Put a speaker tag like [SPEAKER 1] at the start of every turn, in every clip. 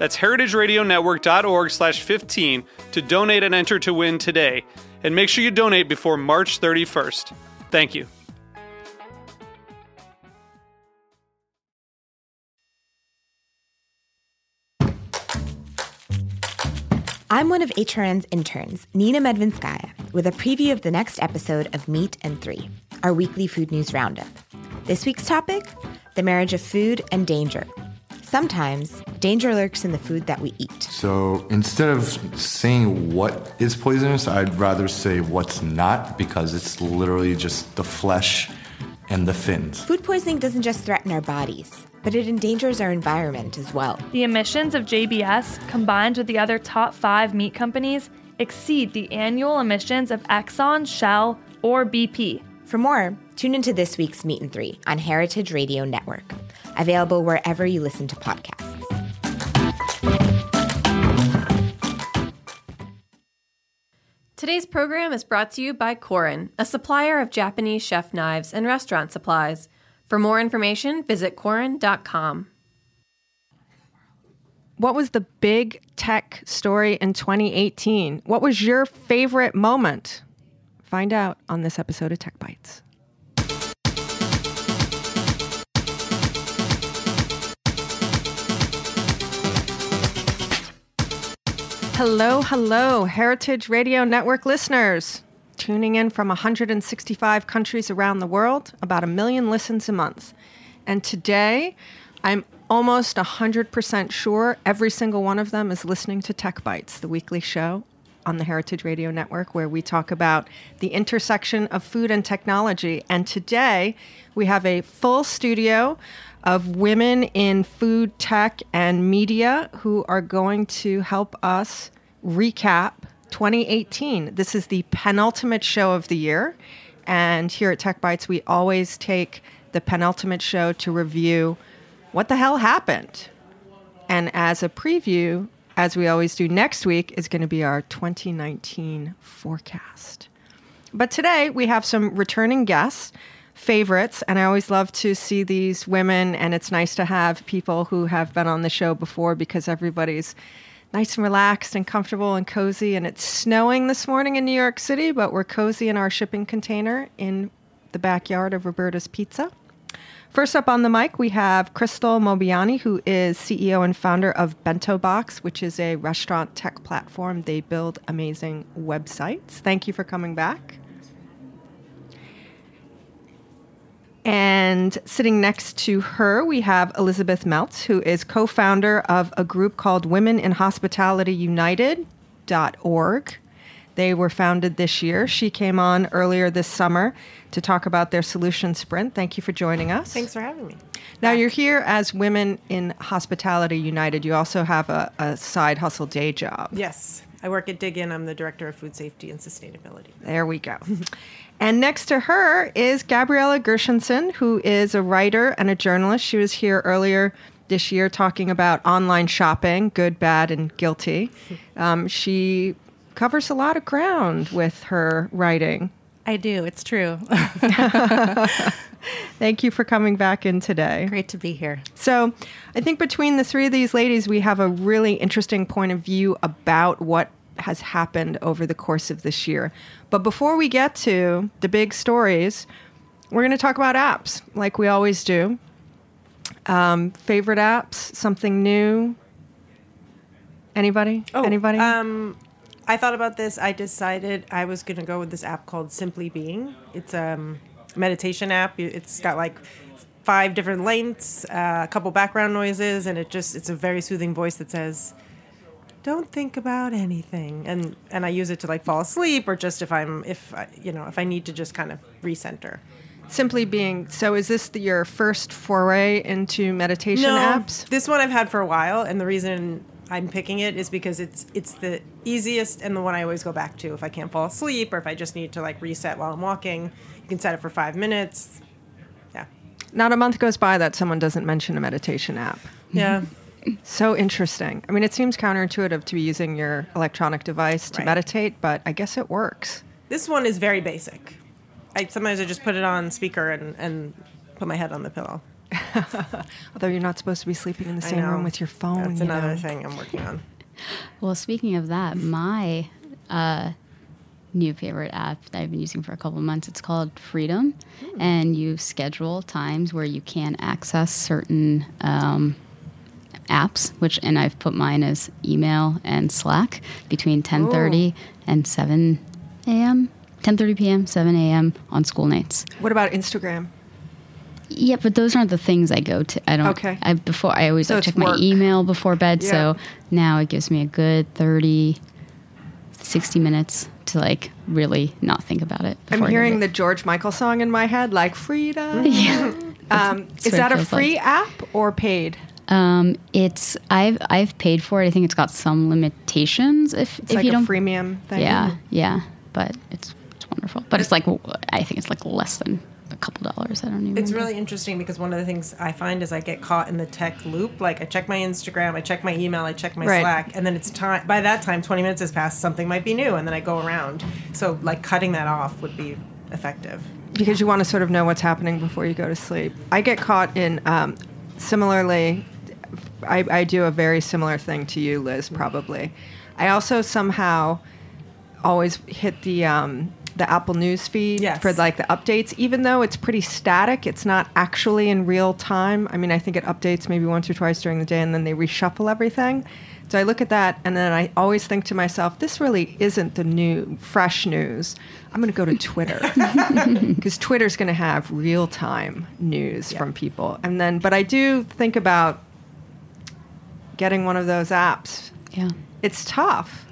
[SPEAKER 1] That's heritageradionetwork.org slash 15 to donate and enter to win today. And make sure you donate before March 31st. Thank you.
[SPEAKER 2] I'm one of HRN's interns, Nina Medvinskaya, with a preview of the next episode of Meat and Three, our weekly food news roundup. This week's topic the marriage of food and danger. Sometimes danger lurks in the food that we eat.
[SPEAKER 3] So instead of saying what is poisonous, I'd rather say what's not because it's literally just the flesh and the fins.
[SPEAKER 2] Food poisoning doesn't just threaten our bodies, but it endangers our environment as well.
[SPEAKER 4] The emissions of JBS, combined with the other top five meat companies, exceed the annual emissions of Exxon, Shell, or BP.
[SPEAKER 2] For more, tune into this week's Meat and Three on Heritage Radio Network, available wherever you listen to podcasts.
[SPEAKER 5] Today's program is brought to you by Korin, a supplier of Japanese chef knives and restaurant supplies. For more information, visit Korin.com.
[SPEAKER 6] What was the big tech story in 2018? What was your favorite moment? Find out on this episode of Tech Bites. Hello, hello, Heritage Radio Network listeners. Tuning in from 165 countries around the world, about a million listens a month. And today, I'm almost 100% sure every single one of them is listening to Tech Bites, the weekly show on the Heritage Radio Network, where we talk about the intersection of food and technology. And today, we have a full studio of women in food tech and media who are going to help us recap 2018. This is the penultimate show of the year. And here at Tech Bites, we always take the penultimate show to review what the hell happened. And as a preview, as we always do next week, is going to be our 2019 forecast. But today we have some returning guests, favorites, and I always love to see these women. And it's nice to have people who have been on the show before because everybody's nice and relaxed and comfortable and cozy. And it's snowing this morning in New York City, but we're cozy in our shipping container in the backyard of Roberta's Pizza. First up on the mic, we have Krystle Mobayeni, who is CEO and founder of BentoBox, which is a restaurant tech platform. They build amazing websites. Thank you for coming back. And sitting next to her, we have Elizabeth Meltz, who is co founder of a group called Women in Hospitality United.org. They were founded this year. She came on earlier this summer to talk about their solution sprint. Thank you for joining us.
[SPEAKER 7] Thanks for having me.
[SPEAKER 6] Now, you're here as Women in Hospitality United. You also have a, a side hustle day job.
[SPEAKER 7] Yes, I work at Dig Inn. I'm the director of food safety and sustainability.
[SPEAKER 6] There we go. and next to her is Gabriella Gershenson, who is a writer and a journalist. She was here earlier this year talking about online shopping, good, bad, and guilty. Um, she covers a lot of ground with her writing.
[SPEAKER 8] I do. It's true.
[SPEAKER 6] Thank you for coming back in today.
[SPEAKER 8] Great to be here.
[SPEAKER 6] So, I think between the three of these ladies, we have a really interesting point of view about what has happened over the course of this year. But before we get to the big stories, we're going to talk about apps like we always do. Um, favorite apps, something new? Anybody?
[SPEAKER 7] Oh,
[SPEAKER 6] Anybody?
[SPEAKER 7] Um, I thought about this. I decided I was going to go with this app called Simply Being. It's a um, meditation app. It's got like five different lengths, uh, a couple background noises, and it just it's a very soothing voice that says, "Don't think about anything." And and I use it to like fall asleep or just if I'm if I, you know if I need to just kind of recenter.
[SPEAKER 6] Simply being so, is this the, your first foray into meditation
[SPEAKER 7] no,
[SPEAKER 6] apps?
[SPEAKER 7] This one I've had for a while, and the reason I'm picking it is because it's it's the easiest and the one I always go back to if I can't fall asleep or if I just need to like reset while I'm walking. You can set it for five minutes. Yeah.
[SPEAKER 6] Not a month goes by that someone doesn't mention a meditation app.
[SPEAKER 7] Yeah.
[SPEAKER 6] So interesting. I mean, it seems counterintuitive to be using your electronic device to
[SPEAKER 7] Right.
[SPEAKER 6] meditate, but I guess it works.
[SPEAKER 7] This one is very basic. I sometimes I just put it on speaker and, and put my head on the pillow.
[SPEAKER 6] Although you're not supposed to be sleeping in the same room with your phone.
[SPEAKER 7] That's
[SPEAKER 6] you
[SPEAKER 7] another
[SPEAKER 6] know.
[SPEAKER 7] thing I'm working on.
[SPEAKER 9] Well, speaking of that, my uh, new favorite app that I've been using for a couple of months, it's called Freedom, and you schedule times where you can access certain um, apps, which and I've put mine as email and Slack between 10:30 and 7 a.m. 10:30 p.m. 7 a.m. on school nights.
[SPEAKER 6] What about Instagram?
[SPEAKER 9] Yeah, but those aren't the things I go to. I don't.
[SPEAKER 6] Okay.
[SPEAKER 9] I before I always
[SPEAKER 6] So
[SPEAKER 9] check my email before bed.
[SPEAKER 6] Yeah.
[SPEAKER 9] So now it gives me a good 30, 60 minutes to like really not think about it.
[SPEAKER 6] I'm
[SPEAKER 9] before I go
[SPEAKER 6] hearing the. George Michael song in my head, like freedom.
[SPEAKER 9] Yeah.
[SPEAKER 6] Um, is that a
[SPEAKER 9] feels like.
[SPEAKER 6] free app or paid?
[SPEAKER 9] Um, it's I've I've paid for it. I think it's got some limitations. If
[SPEAKER 6] It's
[SPEAKER 9] if
[SPEAKER 6] like
[SPEAKER 9] you don't.
[SPEAKER 6] freemium thing.
[SPEAKER 9] yeah, yeah, but it's it's wonderful. But it's like I think it's like less than a couple dollars. I don't even.
[SPEAKER 7] It's
[SPEAKER 9] remember.
[SPEAKER 7] really interesting because one of the things I find is I get caught in the tech loop. Like I check my Instagram, I check my email, I check my
[SPEAKER 6] Right.
[SPEAKER 7] Slack, and then it's time. By that time, 20 minutes has passed. Something might be new, and then I go around. So like cutting that off would be effective.
[SPEAKER 6] because you want to sort of know what's happening before you go to sleep. I get caught in um, similarly. I, I do a very similar thing to you, Liz. Probably. I also somehow always hit the um, the Apple News feed
[SPEAKER 7] Yes.
[SPEAKER 6] for like the updates, even though it's pretty static. It's not actually in real time. I mean, I think it updates maybe once or twice during the day, and then they reshuffle everything. So I look at that, and then I always think to myself, this really isn't the new, fresh news. I'm going to go to Twitter because Twitter's going to have real time news from people. And then, but I do think about getting one of those apps.
[SPEAKER 9] Yeah,
[SPEAKER 6] It's tough.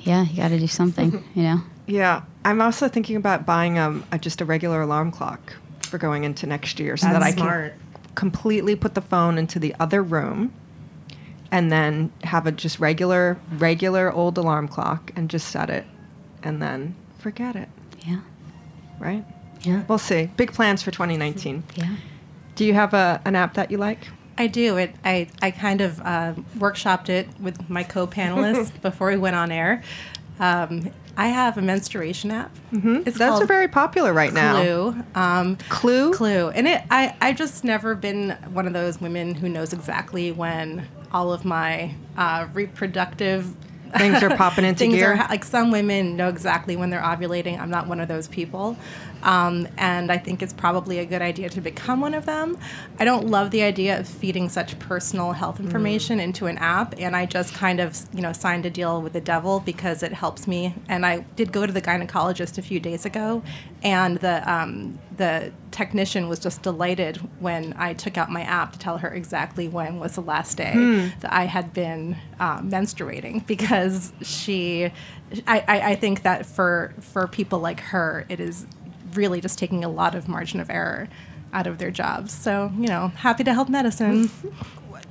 [SPEAKER 9] yeah. You got to do something. You know.
[SPEAKER 6] Yeah. I'm also thinking about buying um, a, just a regular alarm clock for going into next year so that I
[SPEAKER 7] smart.
[SPEAKER 6] can completely put the phone into the other room and then have a just regular, regular old alarm clock and just set it and then forget it,
[SPEAKER 9] Yeah.
[SPEAKER 6] right?
[SPEAKER 9] Yeah.
[SPEAKER 6] We'll see. Big plans for 2019.
[SPEAKER 9] Yeah.
[SPEAKER 6] Do you have a, an app that you like?
[SPEAKER 8] I do. It. I, I kind of uh, workshopped it with my co-panelists before we went on air. Um, I have a menstruation app. Mm-hmm. It's
[SPEAKER 6] are very popular right now.
[SPEAKER 8] Clue. Um,
[SPEAKER 6] Clue?
[SPEAKER 8] Clue. And it, I, I just never been one of those women who knows exactly when all of my uh, reproductive
[SPEAKER 6] Things are popping into
[SPEAKER 8] things
[SPEAKER 6] gear.
[SPEAKER 8] are like some women know exactly when they're ovulating. I'm not one of those people, um, and I think it's probably a good idea to become one of them. I don't love the idea of feeding such personal health
[SPEAKER 6] Mm.
[SPEAKER 8] information into an app, and I just kind of you know signed a deal with the devil because it helps me. And I did go to the gynecologist a few days ago, and the um, the technician was just delighted when I took out my app to tell her exactly when was the last day
[SPEAKER 6] Hmm.
[SPEAKER 8] that I had been uh, menstruating because she, I, I, I think that for for people like her, it is really just taking a lot of margin of error out of their jobs. So you know, happy to help medicine.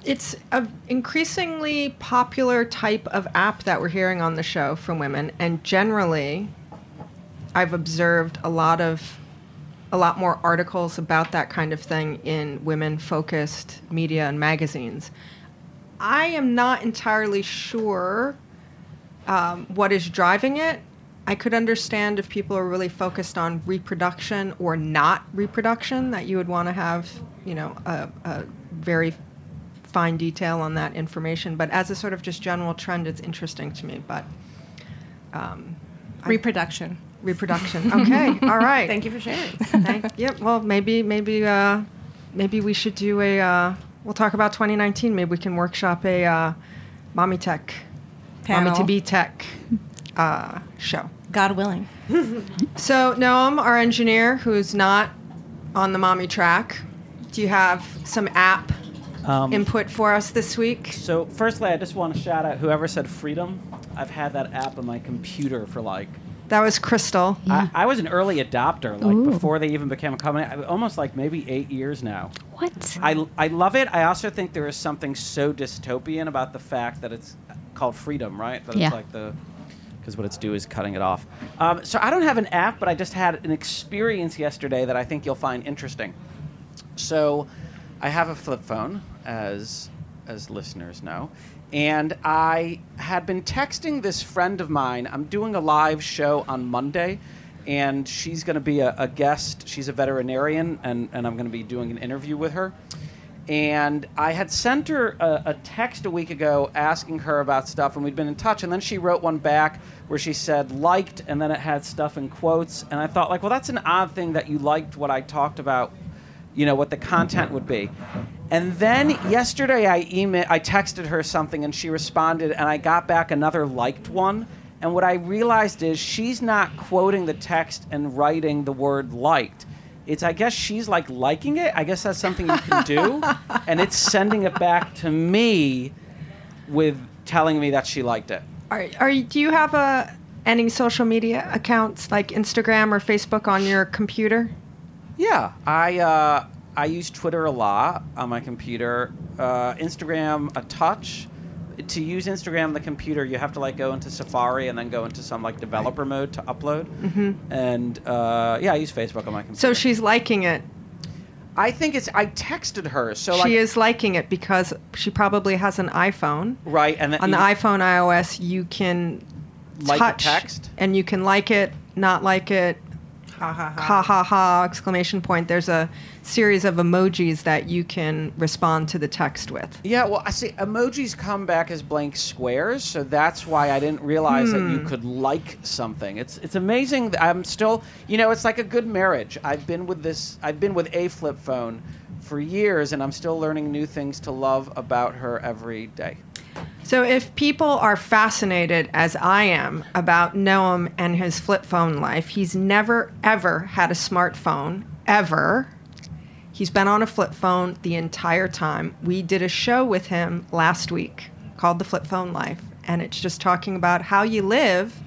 [SPEAKER 6] It's an increasingly popular type of app that we're hearing on the show from women, and generally, I've observed a lot of a lot more articles about that kind of thing in women-focused media and magazines. I am not entirely sure um, what is driving it. I could understand if people are really focused on reproduction or not reproduction, that you would want to have, you know, a, a very fine detail on that information. But as a sort of just general trend, it's interesting to me. But
[SPEAKER 8] Reproduction.
[SPEAKER 6] reproduction, okay, all right.
[SPEAKER 7] Thank you for sharing.
[SPEAKER 6] Thank, yep. Well, maybe maybe uh, maybe we should do a. Uh, we'll talk about 2019. Maybe we can workshop a uh, mommy tech, mommy to be tech uh, show.
[SPEAKER 8] God willing.
[SPEAKER 6] So, Noam, our engineer, who's not on the mommy track, do you have some app
[SPEAKER 10] Um,
[SPEAKER 6] input for us this week?
[SPEAKER 10] So, firstly, I just want to shout out whoever said freedom. I've had that app on my computer for like.
[SPEAKER 6] That was Krystle.
[SPEAKER 10] I, I was an early adopter, like
[SPEAKER 9] Ooh.
[SPEAKER 10] before they even became a company. I- Almost like maybe eight years now.
[SPEAKER 9] What?
[SPEAKER 10] I, I love it. I also think there is something so dystopian about the fact that it's called freedom, right? That
[SPEAKER 9] Yeah.
[SPEAKER 10] it's like the because what it's do is cutting it off. Um, so I don't have an app, but I just had an experience yesterday that I think you'll find interesting. So I have a flip phone, as as listeners know, and I had been texting this friend of mine. I'm doing a live show on Monday, and she's going to be a, a guest. She's a veterinarian, and, and I'm going to be doing an interview with her. And I had sent her a, a text a week ago asking her about stuff, and we'd been in touch. And then she wrote one back where she said liked, and then it had stuff in quotes. And I thought, like, well, that's an odd thing that you liked what I talked about you know what the content would be and then yesterday i email i texted her something and she responded and i got back another liked one and what i realized is she's not quoting the text and writing the word liked it's i guess she's like liking it i guess that's something you can do and it's sending it back to me with telling me that she liked it
[SPEAKER 6] Are, are do you have a any social media accounts like Instagram or Facebook on your computer?
[SPEAKER 10] Yeah, I uh, I use Twitter a lot on my computer. Uh, Instagram a touch. To use Instagram on the computer, you have to like go into Safari and then go into some like developer mode to upload. Mm-hmm. And uh, yeah, I use Facebook on my computer.
[SPEAKER 6] So she's liking it.
[SPEAKER 10] I think it's. I texted her, so
[SPEAKER 6] she
[SPEAKER 10] like
[SPEAKER 6] is liking it because she probably has an iPhone.
[SPEAKER 10] right, and then
[SPEAKER 6] On the
[SPEAKER 10] you
[SPEAKER 6] iPhone iOS, you can
[SPEAKER 10] like
[SPEAKER 6] touch
[SPEAKER 10] text.
[SPEAKER 6] and you can like it, not like it,
[SPEAKER 7] Ha ha ha.
[SPEAKER 6] ha ha ha exclamation point. There's a series of emojis that you can respond to the text with.
[SPEAKER 10] Yeah, well, I see emojis come back as blank squares, so that's why I didn't realize that you hmm. could like something. It's it's amazing. That I'm still, you know, it's like a good marriage. I've been with this. I've been with a flip phone for years, and I'm still learning new things to love about her every day.
[SPEAKER 6] So if people are fascinated, as I am, about Noam and his flip phone life, he's never ever had a smartphone ever. He's been on a flip phone the entire time. We did a show with him last week called The Flip Phone Life, and it's just talking about how you live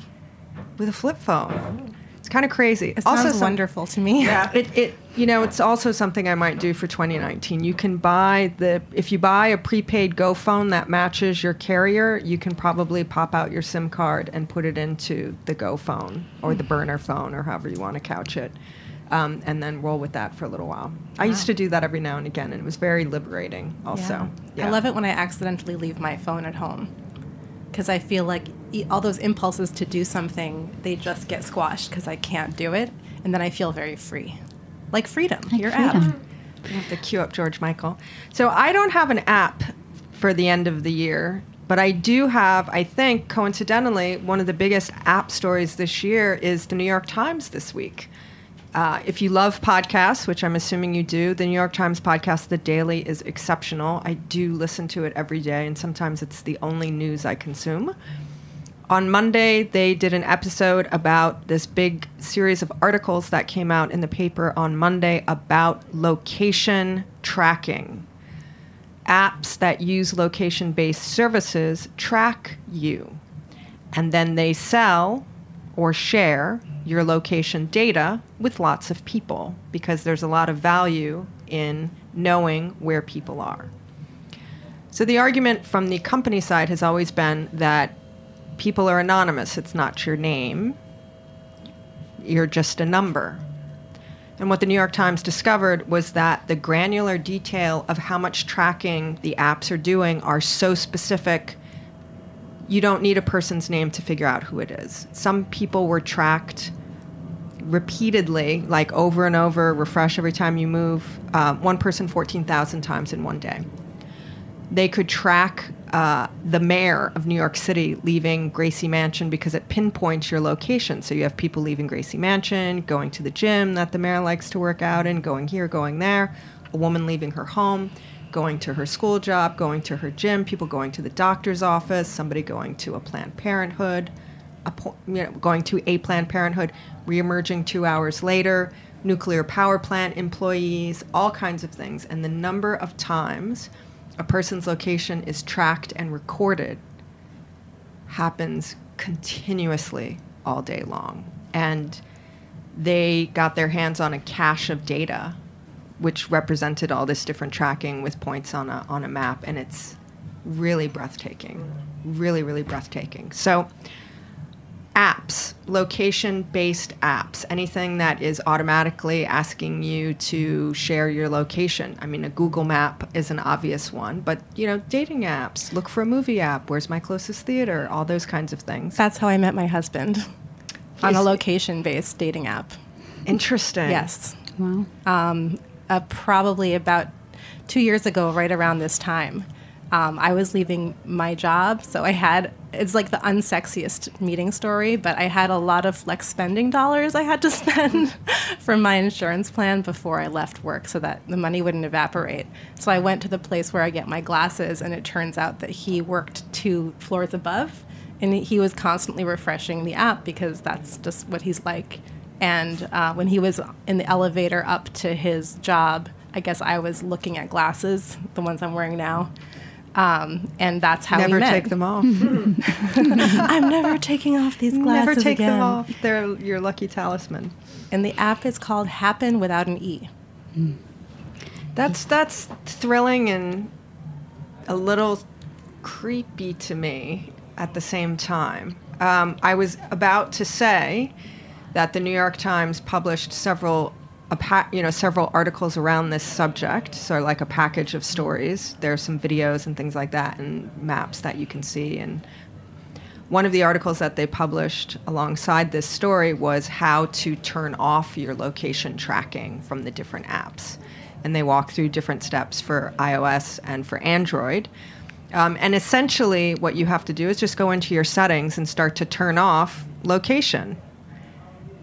[SPEAKER 6] with a flip phone. It's kind of crazy.
[SPEAKER 8] It sounds
[SPEAKER 6] some-
[SPEAKER 8] wonderful to me.
[SPEAKER 6] yeah, it, it you know it's also something I might do for 2019. You can buy the if you buy a prepaid Go phone that matches your carrier, you can probably pop out your SIM card and put it into the Go phone or the burner phone or however you want to couch it, um, and then roll with that for a little while. I used to do that every now and again, and it was very liberating. Also,
[SPEAKER 8] I love it when I accidentally leave my phone at home because I feel like all those impulses to do something they just get squashed because I can't do it, and then I feel very free, like freedom. your app.
[SPEAKER 9] freedom.
[SPEAKER 6] I have to cue up George Michael. So I don't have an app for the end of the year, but I do have, I think, coincidentally, one of the biggest app stories this year is the New York Times this week. Uh, if you love podcasts, which I'm assuming you do, the New York Times podcast, The Daily, is exceptional. I do listen to it every day, and sometimes it's the only news I consume. On Monday, they did an episode about this big series of articles that came out in the paper on Monday about location tracking. Apps that use location based services track you, and then they sell or share your location data with lots of people because there's a lot of value in knowing where people are. So the argument from the company side has always been that people are anonymous. It's not your name. You're just a number. And what the New York Times discovered was that the granular detail of how much tracking the apps are doing are so specific, you don't need a person's name to figure out who it is. Some people were tracked repeatedly, like over and over, refresh every time you move. Uh, one person 14,000 times in one day they could track uh, the mayor of New York City leaving Gracie Mansion because it pinpoints your location. So you have people leaving Gracie Mansion, going to the gym that the mayor likes to work out in, going here, going there, a woman leaving her home, going to her school job, going to her gym, people going to the doctor's office, somebody going to a Planned Parenthood. appo- you know, going to a Planned Parenthood, reemerging two hours later, nuclear power plant employees, all kinds of things. And the number of times a person's location is tracked and recorded happens continuously all day long. And they got their hands on a cache of data which represented all this different tracking with points on a, on a map. And it's really breathtaking. Really, really breathtaking. So, apps, location based apps, anything that is automatically asking you to share your location. I mean, a Google map is an obvious one, but you know, dating apps, look for a movie app, where's my closest theater, all those kinds of things.
[SPEAKER 8] That's how I met my husband on a location based dating app.
[SPEAKER 6] Interesting.
[SPEAKER 8] Yes.
[SPEAKER 9] Wow.
[SPEAKER 8] um, uh, probably about two years ago, right around this time. Um, I was leaving my job, so I had it's like the unsexiest meeting story, but I had a lot of flex spending dollars I had to spend from my insurance plan before I left work so that the money wouldn't evaporate. So I went to the place where I get my glasses, and it turns out that he worked two floors above, and he was constantly refreshing the app because that's just what he's like. And uh, when he was in the elevator up to his job, I guess I was looking at glasses, the ones I'm wearing now. Um, and that's how
[SPEAKER 6] Never
[SPEAKER 8] we met.
[SPEAKER 6] take them off.
[SPEAKER 8] I'm never taking off these glasses
[SPEAKER 6] Never take
[SPEAKER 8] again.
[SPEAKER 6] them off. They're your lucky talisman.
[SPEAKER 8] And the app is called Happn without an E.
[SPEAKER 6] That's that's thrilling and a little creepy to me at the same time. Um, I was about to say that the New York Times published several, pa- you know, several articles around this subject. So like a package of stories. There's some videos and things like that, and maps that you can see. And one of the articles that they published alongside this story was how to turn off your location tracking from the different apps. And they walk through different steps for iOS and for Android. Um, and essentially, what you have to do is just go into your settings and start to turn off location.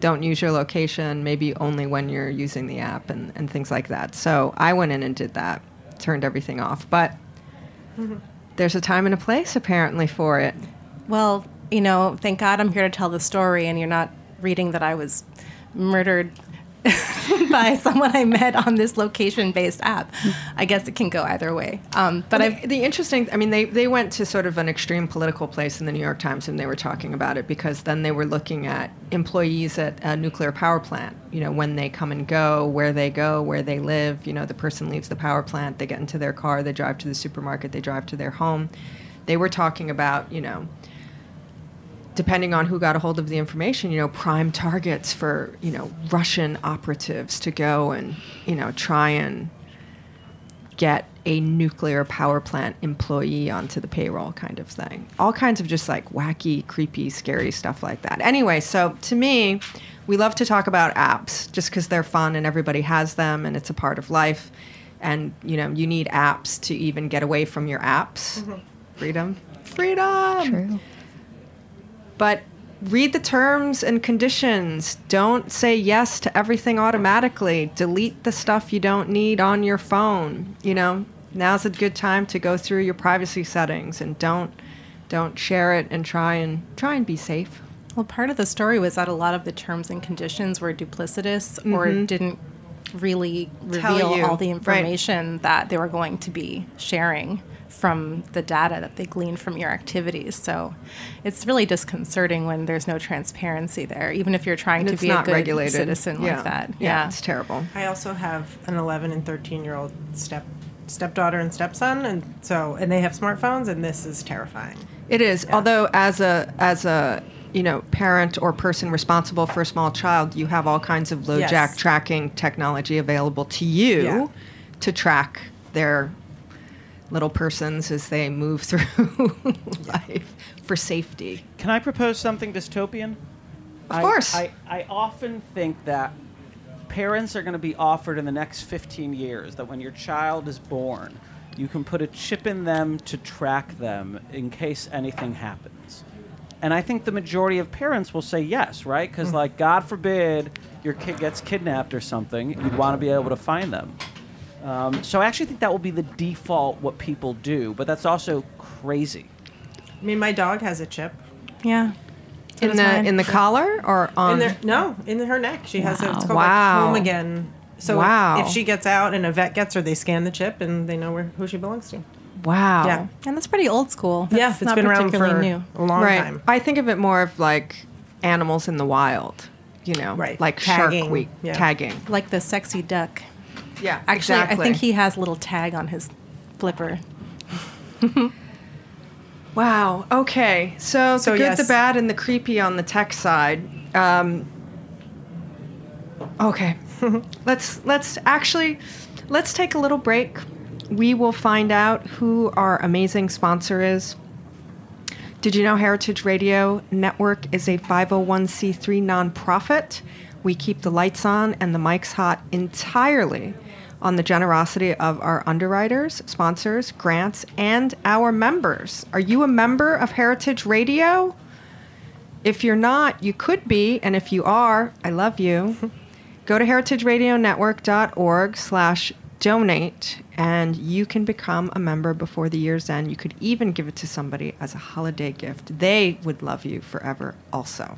[SPEAKER 6] Don't use your location, maybe only when you're using the app and, and things like that. So I went in and did that, turned everything off. But mm-hmm. there's a time and a place apparently for it.
[SPEAKER 8] Well, you know, thank God I'm here to tell the story, and you're not reading that I was murdered by someone I met on this location-based app. I guess it can go either way. Um, but
[SPEAKER 6] But
[SPEAKER 8] I've
[SPEAKER 6] the, the interesting, I mean, they, they went to sort of an extreme political place in the New York Times and they were talking about it because then they were looking at employees at a nuclear power plant, you know, when they come and go, where they go, where they live. You know, the person leaves the power plant, they get into their car, they drive to the supermarket, they drive to their home. They were talking about, you know, depending on who got a hold of the information, you know, prime targets for, you know, Russian operatives to go and, you know, try and get a nuclear power plant employee onto the payroll kind of thing. All kinds of just like wacky, creepy, scary stuff like that. Anyway, so to me, we love to talk about apps just because they're fun and everybody has them and it's a part of life. And, you know, you need apps to even get away from your apps. Mm-hmm. Freedom. Freedom.
[SPEAKER 9] True.
[SPEAKER 6] But read the terms and conditions. Don't say yes to everything automatically. Delete the stuff you don't need on your phone. You know, now's a good time to go through your privacy settings and don't don't share it and try and try and be safe.
[SPEAKER 8] Well, part of the story was that a lot of the terms and conditions were duplicitous or mm-hmm. didn't really reveal all the
[SPEAKER 6] right.
[SPEAKER 8] information that they were going to be sharing from the data that they glean from your activities. So it's really disconcerting when there's no transparency there, even if you're trying
[SPEAKER 6] And
[SPEAKER 8] to be
[SPEAKER 6] not
[SPEAKER 8] a good
[SPEAKER 6] regulated
[SPEAKER 8] citizen
[SPEAKER 6] Yeah.
[SPEAKER 8] like that.
[SPEAKER 6] Yeah, it's terrible.
[SPEAKER 7] I also have an 11 and 13 year old step stepdaughter and stepson, and so and they have smartphones, and this is terrifying.
[SPEAKER 6] It is. Although as a as a you know parent or person responsible for a small child, you have all kinds of low
[SPEAKER 7] Yes.
[SPEAKER 6] jack tracking technology available to you
[SPEAKER 7] Yeah.
[SPEAKER 6] to track their little persons as they move through life for safety.
[SPEAKER 10] Can I propose something dystopian?
[SPEAKER 6] Of
[SPEAKER 10] I-
[SPEAKER 6] course.
[SPEAKER 10] I, I often think that parents are going to be offered in the next 15 years that when your child is born, you can put a chip in them to track them in case anything happens. And I think the majority of parents will say yes, right? Because, mm. like, God forbid your kid gets kidnapped or something, you'd want to be able to find them. Um, so I actually think that will be the default what people do, but that's also crazy.
[SPEAKER 7] I mean, my dog has a chip.
[SPEAKER 8] Yeah.
[SPEAKER 6] in the
[SPEAKER 8] time.
[SPEAKER 6] in the collar or on
[SPEAKER 7] in their, no, in her neck. She has a, it's called
[SPEAKER 6] Wow.
[SPEAKER 7] like home again. So if-
[SPEAKER 6] Wow.
[SPEAKER 7] if, she gets out and a vet gets her, they scan the chip and they know where who she belongs to.
[SPEAKER 6] wow.
[SPEAKER 7] Yeah.
[SPEAKER 8] and that's pretty old school.
[SPEAKER 7] yeah,
[SPEAKER 8] That's
[SPEAKER 7] it's
[SPEAKER 8] not
[SPEAKER 7] been around for
[SPEAKER 8] particularly new.
[SPEAKER 7] a long
[SPEAKER 6] right.
[SPEAKER 7] time.
[SPEAKER 6] I think of it more of like animals in the wild. You know,
[SPEAKER 7] Right.
[SPEAKER 6] Like
[SPEAKER 7] Tagging.
[SPEAKER 6] Shark Week
[SPEAKER 7] Yeah.
[SPEAKER 6] tagging.
[SPEAKER 8] Like the sexy duck.
[SPEAKER 6] Yeah,
[SPEAKER 8] Actually,
[SPEAKER 6] exactly.
[SPEAKER 8] I think he has a little tag on his flipper.
[SPEAKER 6] Wow. Okay. So,
[SPEAKER 7] So,
[SPEAKER 6] the good,
[SPEAKER 7] yes.
[SPEAKER 6] the bad, and the creepy on the tech side. Um, okay. let's let's actually let's take a little break. We will find out who our amazing sponsor is. Did you know Heritage Radio Network is a 501c3 nonprofit? We keep the lights on and the mics hot entirely on the generosity of our underwriters, sponsors, grants, and our members. Are you a member of Heritage Radio? If you're not, you could be, and if you are, I love you. Go to heritageradionetwork.org slash donate, and you can become a member before the year's end. You could even give it to somebody as a holiday gift. They would love you forever also.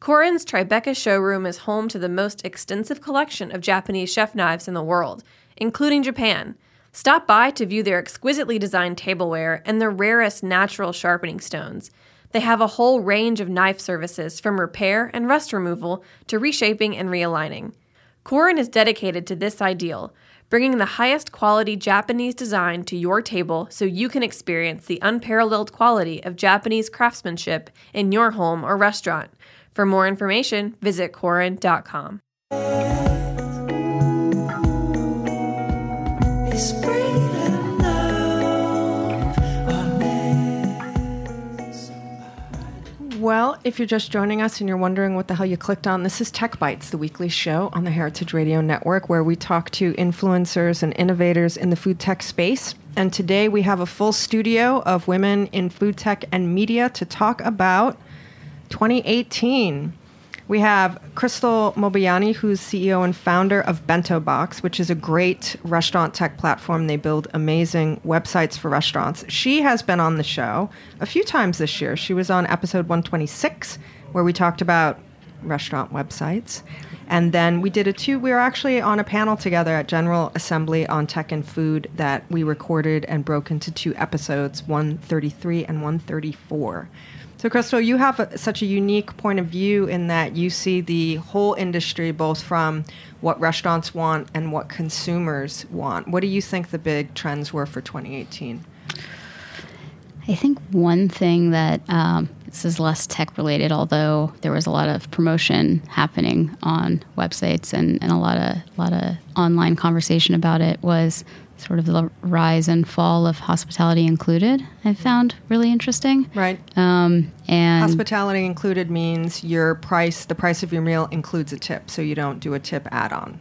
[SPEAKER 5] Korin's Tribeca showroom is home to the most extensive collection of Japanese chef knives in the world, including Japan. Stop by to view their exquisitely designed tableware and the rarest natural sharpening stones. They have a whole range of knife services from repair and rust removal to reshaping and realigning. Korin is dedicated to this ideal, bringing the highest quality Japanese design to your table so you can experience the unparalleled quality of Japanese craftsmanship in your home or restaurant. For more information, visit Korin.com.
[SPEAKER 6] Well, if you're just joining us and you're wondering what the hell you clicked on, this is Tech Bites, the weekly show on the Heritage Radio Network where we talk to influencers and innovators in the food tech space. And today we have a full studio of women in food tech and media to talk about 2018. We have Krystle Mobayeni, who's CEO and founder of BentoBox, which is a great restaurant tech platform. They build amazing websites for restaurants. She has been on the show a few times this year. She was on episode 126, where we talked about restaurant websites. And then we did a two, we were actually on a panel together at General Assembly on tech and food that we recorded and broke into two episodes, 133 and 134. So, Krystle, you have a, such a unique point of view in that you see the whole industry both from what restaurants want and what consumers want. What do you think the big trends were for 2018?
[SPEAKER 9] I think one thing that um, this is less tech related, although there was a lot of promotion happening on websites and, and a lot of a lot of online conversation about it, was sort of the rise and fall of hospitality included. I found really interesting.
[SPEAKER 6] Right.
[SPEAKER 9] Um, and
[SPEAKER 6] Hospitality included means your price, the price of your meal includes a tip, so you don't do a tip add on.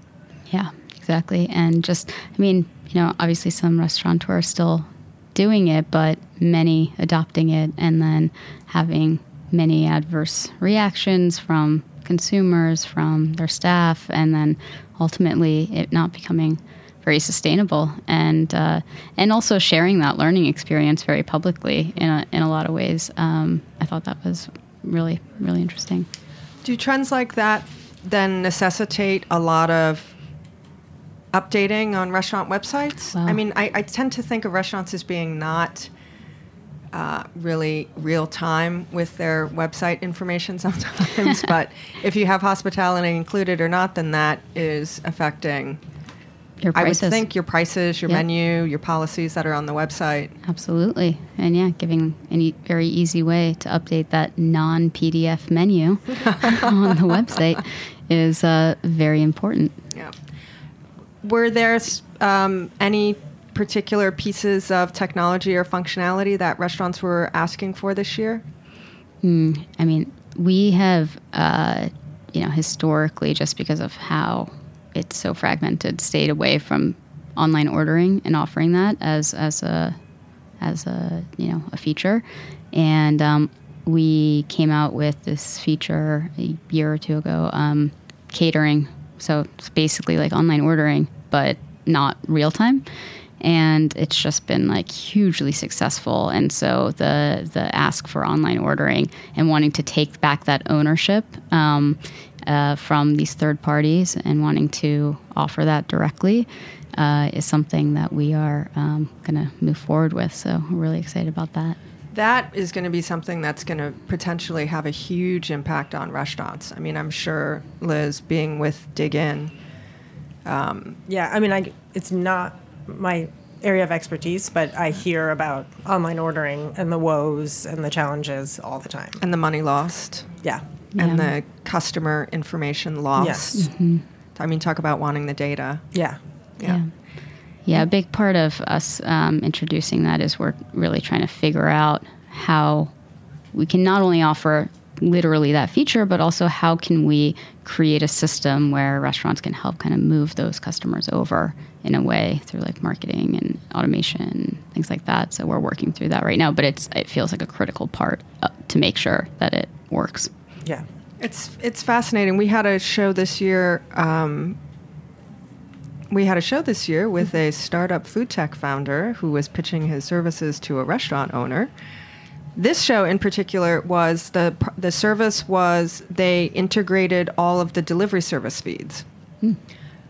[SPEAKER 9] Yeah, exactly. And just, I mean, you know, obviously some restaurateurs are still doing it, but many adopting it and then having many adverse reactions from consumers, from their staff, and then ultimately it not becoming very sustainable and uh, and also sharing that learning experience very publicly in a, in a lot of ways. Um, I thought that was really really interesting.
[SPEAKER 6] Do trends like that then necessitate a lot of updating on restaurant websites? I mean, I, I tend to think of restaurants as being not uh, really real time with their website information sometimes, but if you have hospitality included or not, then that is affecting.
[SPEAKER 9] Your
[SPEAKER 6] I would think your prices, your
[SPEAKER 9] Yeah.
[SPEAKER 6] menu, your policies that are on the website.
[SPEAKER 9] Absolutely. And yeah, giving a very easy way to update that non PDF menu on the website is uh, very important.
[SPEAKER 6] Yeah. Were there um, any particular pieces of technology or functionality that restaurants were asking for this year?
[SPEAKER 9] Mm, I mean, we have, uh, you know, historically, just because of how it's so fragmented, stayed away from online ordering and offering that as as a as a you know a feature, and um, we came out with this feature a year or two ago, um, catering. So it's basically like online ordering, but not real time and it's just been like hugely successful. And so the the ask for online ordering and wanting to take back that ownership um, uh, from these third parties and wanting to offer that directly uh, is something that we are um, going to move forward with. So we're really excited about that.
[SPEAKER 6] That is going to be something that's going to potentially have a huge impact on restaurants. I mean, I'm sure Liz, being with Dig Inn.
[SPEAKER 7] Um, yeah, I mean, I, it's not my area of expertise, but I hear about online ordering and the woes and the challenges all the time.
[SPEAKER 6] And the money lost.
[SPEAKER 7] Yeah.
[SPEAKER 6] And
[SPEAKER 9] Yeah.
[SPEAKER 6] the customer information lost.
[SPEAKER 7] Yes.
[SPEAKER 6] I mean, talk about wanting the data.
[SPEAKER 7] Yeah.
[SPEAKER 6] Yeah.
[SPEAKER 9] Yeah, a big part of us um, introducing that is we're really trying to figure out how we can not only offer literally that feature, but also how can we create a system where restaurants can help kind of move those customers over in a way through like marketing and automation, things like that. So we're working through that right now, but it's it feels like a critical part uh, to make sure that it works.
[SPEAKER 7] Yeah.
[SPEAKER 6] It's it's fascinating. We had a show this year. Um, we had a show this year with a startup food tech founder who was pitching his services to a restaurant owner. This show in particular was the the service was they integrated all of the delivery service feeds.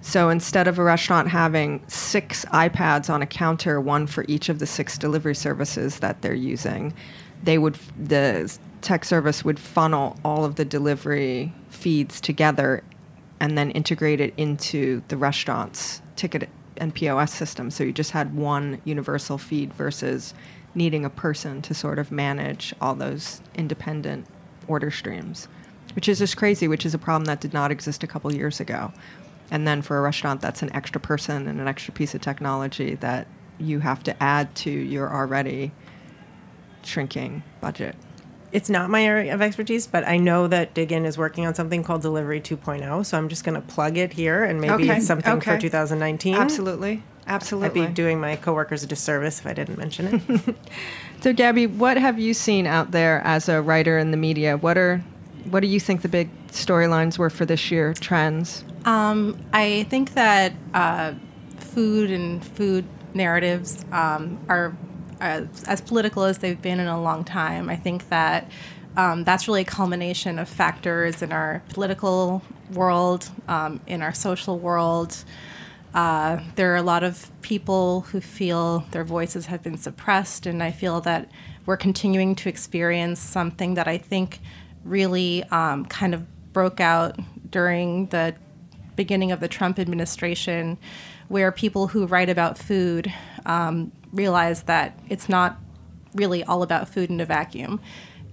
[SPEAKER 6] So instead of a restaurant having six iPads on a counter, one for each of the six delivery services that they're using, they would the tech service would funnel all of the delivery feeds together and then integrate it into the restaurant's ticket and POS system. So you just had one universal feed versus needing a person to sort of manage all those independent order streams, which is just crazy, which is a problem that did not exist a couple years ago. And then for a restaurant, that's an extra person and an extra piece of technology that you have to add to your already shrinking budget.
[SPEAKER 7] It's not my area of expertise, but I know that Dig Inn is working on something called Delivery 2.0. So I'm just going to plug it here, and maybe
[SPEAKER 6] Okay,
[SPEAKER 7] it's something
[SPEAKER 6] okay.
[SPEAKER 7] for 2019.
[SPEAKER 6] Absolutely. Absolutely.
[SPEAKER 7] I'd be doing my coworkers a disservice if I didn't mention it.
[SPEAKER 6] So, Gabby, what have you seen out there as a writer in the media? What are what do you think the big storylines were for this year? Trends?
[SPEAKER 8] Um, I think that uh, food and food narratives um, are as, as political as they've been in a long time. I think that um, that's really a culmination of factors in our political world, um, in our social world. Uh, there are a lot of people who feel their voices have been suppressed, and I feel that we're continuing to experience something that I think really um, kind of broke out during the beginning of the Trump administration, where people who write about food um, realize that it's not really all about food in a vacuum.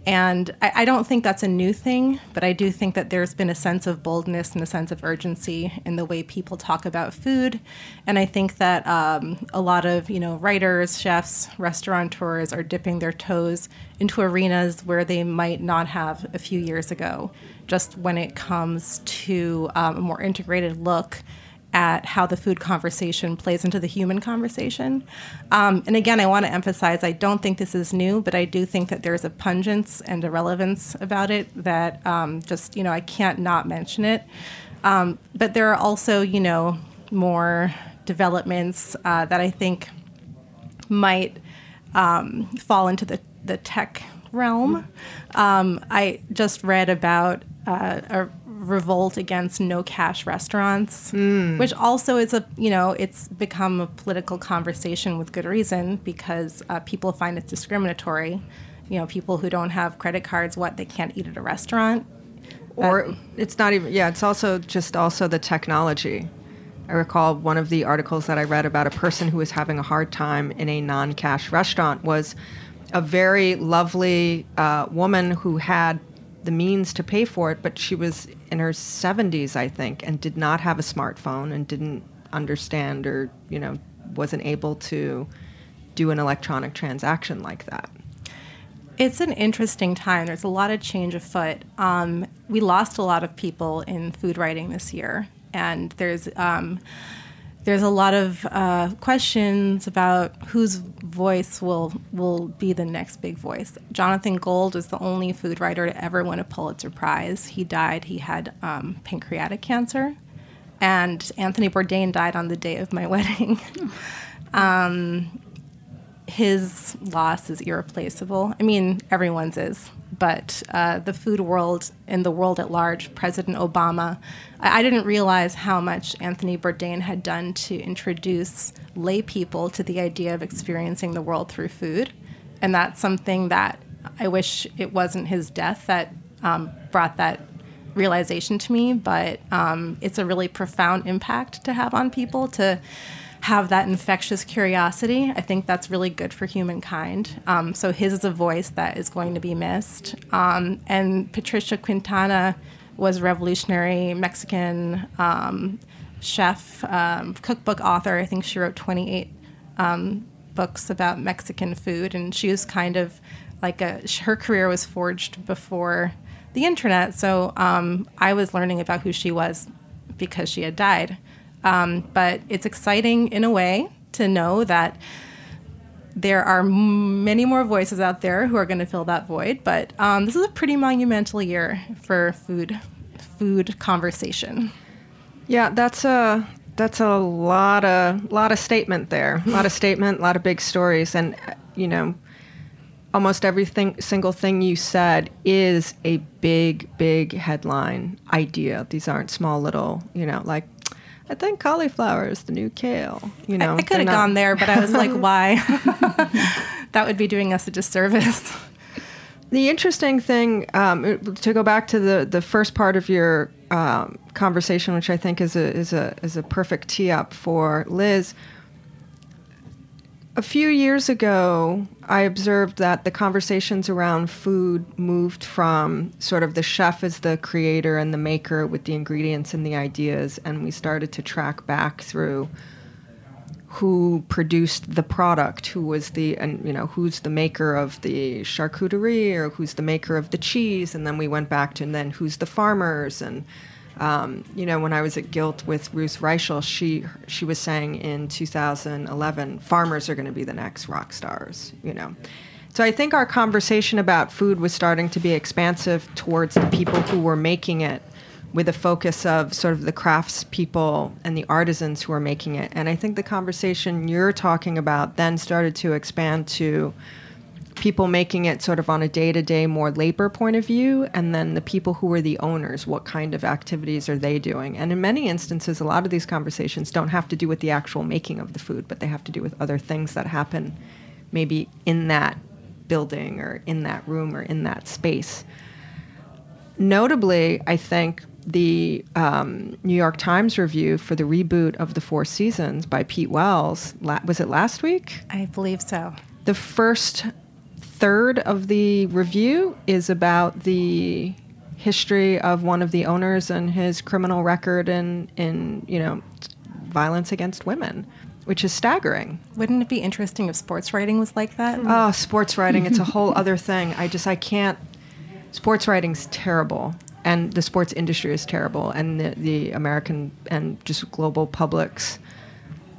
[SPEAKER 8] And I, I don't think that's a new thing, but I do think that there's been a sense of boldness and a sense of urgency in the way people talk about food. And I think that um, a lot of you know writers, chefs, restaurateurs are dipping their toes into arenas where they might not have a few years ago. Just when it comes to um, a more integrated look at how the food conversation plays into the human conversation. Um, and again, I want to emphasize I don't think this is new, but I do think that there's a pungence and a relevance about it that um, just, you know, I can't not mention it. Um, but there are also, you know, more developments uh, that I think might um, fall into the, the tech realm. Um, I just read about uh, a revolt against no cash restaurants, which also is a you know it's become a political conversation with good reason because uh, people find it discriminatory. You know, people who don't have credit cards, what they can't eat at a restaurant.
[SPEAKER 6] Or it's not even, yeah, it's also just also the technology. I recall one of the articles that I read about a person who was having a hard time in a non cash restaurant was a very lovely uh, woman who had the means to pay for it, but she was in her 70s, I think, and did not have a smartphone and didn't understand or, you know, wasn't able to do an electronic transaction like that.
[SPEAKER 8] It's an interesting time. There's a lot of change afoot. Um, we lost a lot of people in food writing this year, and there's um, there's a lot of uh, questions about whose voice will will be the next big voice. Jonathan Gold is the only food writer to ever win a Pulitzer Prize. He died. He had um, pancreatic cancer, and Anthony Bourdain died on the day of my wedding. um, his loss is irreplaceable. I mean, everyone's is, but uh, the food world and the world at large, President Obama, I, I, didn't realize how much Anthony Bourdain had done to introduce lay people to the idea of experiencing the world through food. And that's something that I wish it wasn't his death that um, brought that realization to me, but um, it's a really profound impact to have on people to have that infectious curiosity. I think that's really good for humankind. Um, so his is a voice that is going to be missed. Um, and Patricia Quintana was a revolutionary Mexican um, chef, um, cookbook author. I think she wrote 28 um, books about Mexican food, and she was kind of like a her career was forged before the internet. So um, I was learning about who she was because she had died. Um, but it's exciting in a way to know that there are many more voices out there who are going to fill that void. But um, this is a pretty monumental year for food food conversation.
[SPEAKER 6] Yeah, that's a that's a lot of lot of statement there. A lot of statement, a lot of big stories, and you know, almost everything single thing you said is a big big headline idea. These aren't small little, you know, like I think cauliflower is the new kale. You know,
[SPEAKER 8] I, I could have gone there, but I was like, why? that would be doing us a disservice.
[SPEAKER 6] The interesting thing um, to go back to the, the first part of your um, conversation, which I think is a is a is a perfect tee up for Liz, a few years ago, I observed that the conversations around food moved from sort of the chef as the creator and the maker with the ingredients and the ideas, and we started to track back through who produced the product, who was the, and you know, who's the maker of the charcuterie or who's the maker of the cheese, and then we went back to, and then who's the farmers and um, you know, when I was at Gilt with Ruth Reichl, she she was saying in 2011, farmers are going to be the next rock stars. You know, so I think our conversation about food was starting to be expansive towards the people who were making it, with a focus of sort of the craftspeople and the artisans who are making it. And I think the conversation you're talking about then started to expand to people making it sort of on a day to day, more labor point of view, and then the people who are the owners, what kind of activities are they doing? And in many instances, a lot of these conversations don't have to do with the actual making of the food, but they have to do with other things that happen maybe in that building or in that room or in that space. Notably, I think the um, New York Times review for the reboot of The Four Seasons by Pete Wells, la- was it last week?
[SPEAKER 8] I believe so.
[SPEAKER 6] The first third of the review is about the history of one of the owners and his criminal record in, in you know, violence against women, which is staggering.
[SPEAKER 8] Wouldn't it be interesting if sports writing was like that?
[SPEAKER 6] Oh, sports writing, it's a whole other thing. I just, I can't. Sports writing's terrible, and the sports industry is terrible, and the, the American and just global public's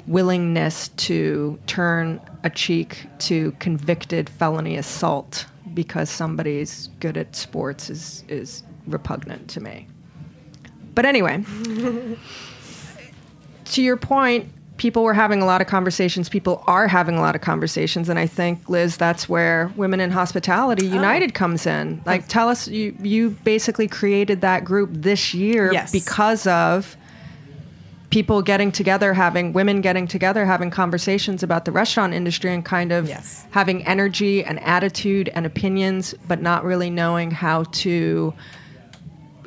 [SPEAKER 6] willingness to turn a cheek to convicted felony assault because somebody's good at sports is is repugnant to me. But anyway, to your point, people were having a lot of conversations. People are having a lot of conversations, and I think Liz, that's where Women in Hospitality oh. United oh. comes in. Like, tell us, you you basically created that group this year
[SPEAKER 7] yes.
[SPEAKER 6] because of people getting together, having women getting together, having conversations about the restaurant industry and kind of
[SPEAKER 7] yes.
[SPEAKER 6] having energy and attitude and opinions, but not really knowing how to,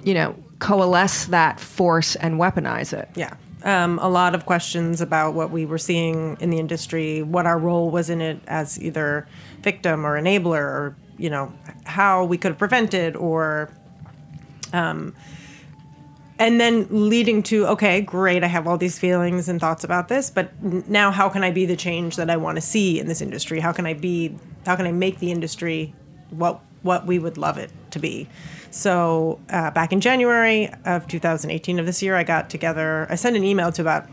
[SPEAKER 6] you know, coalesce that force and weaponize it.
[SPEAKER 7] Yeah. Um, a lot of questions about what we were seeing in the industry, what our role was in it as either victim or enabler, or you know how we could have prevented or um, and then leading to okay great i have all these feelings and thoughts about this but now how can i be the change that i want to see in this industry how can i be how can i make the industry what what we would love it to be so uh, back in january of 2018 of this year i got together i sent an email to about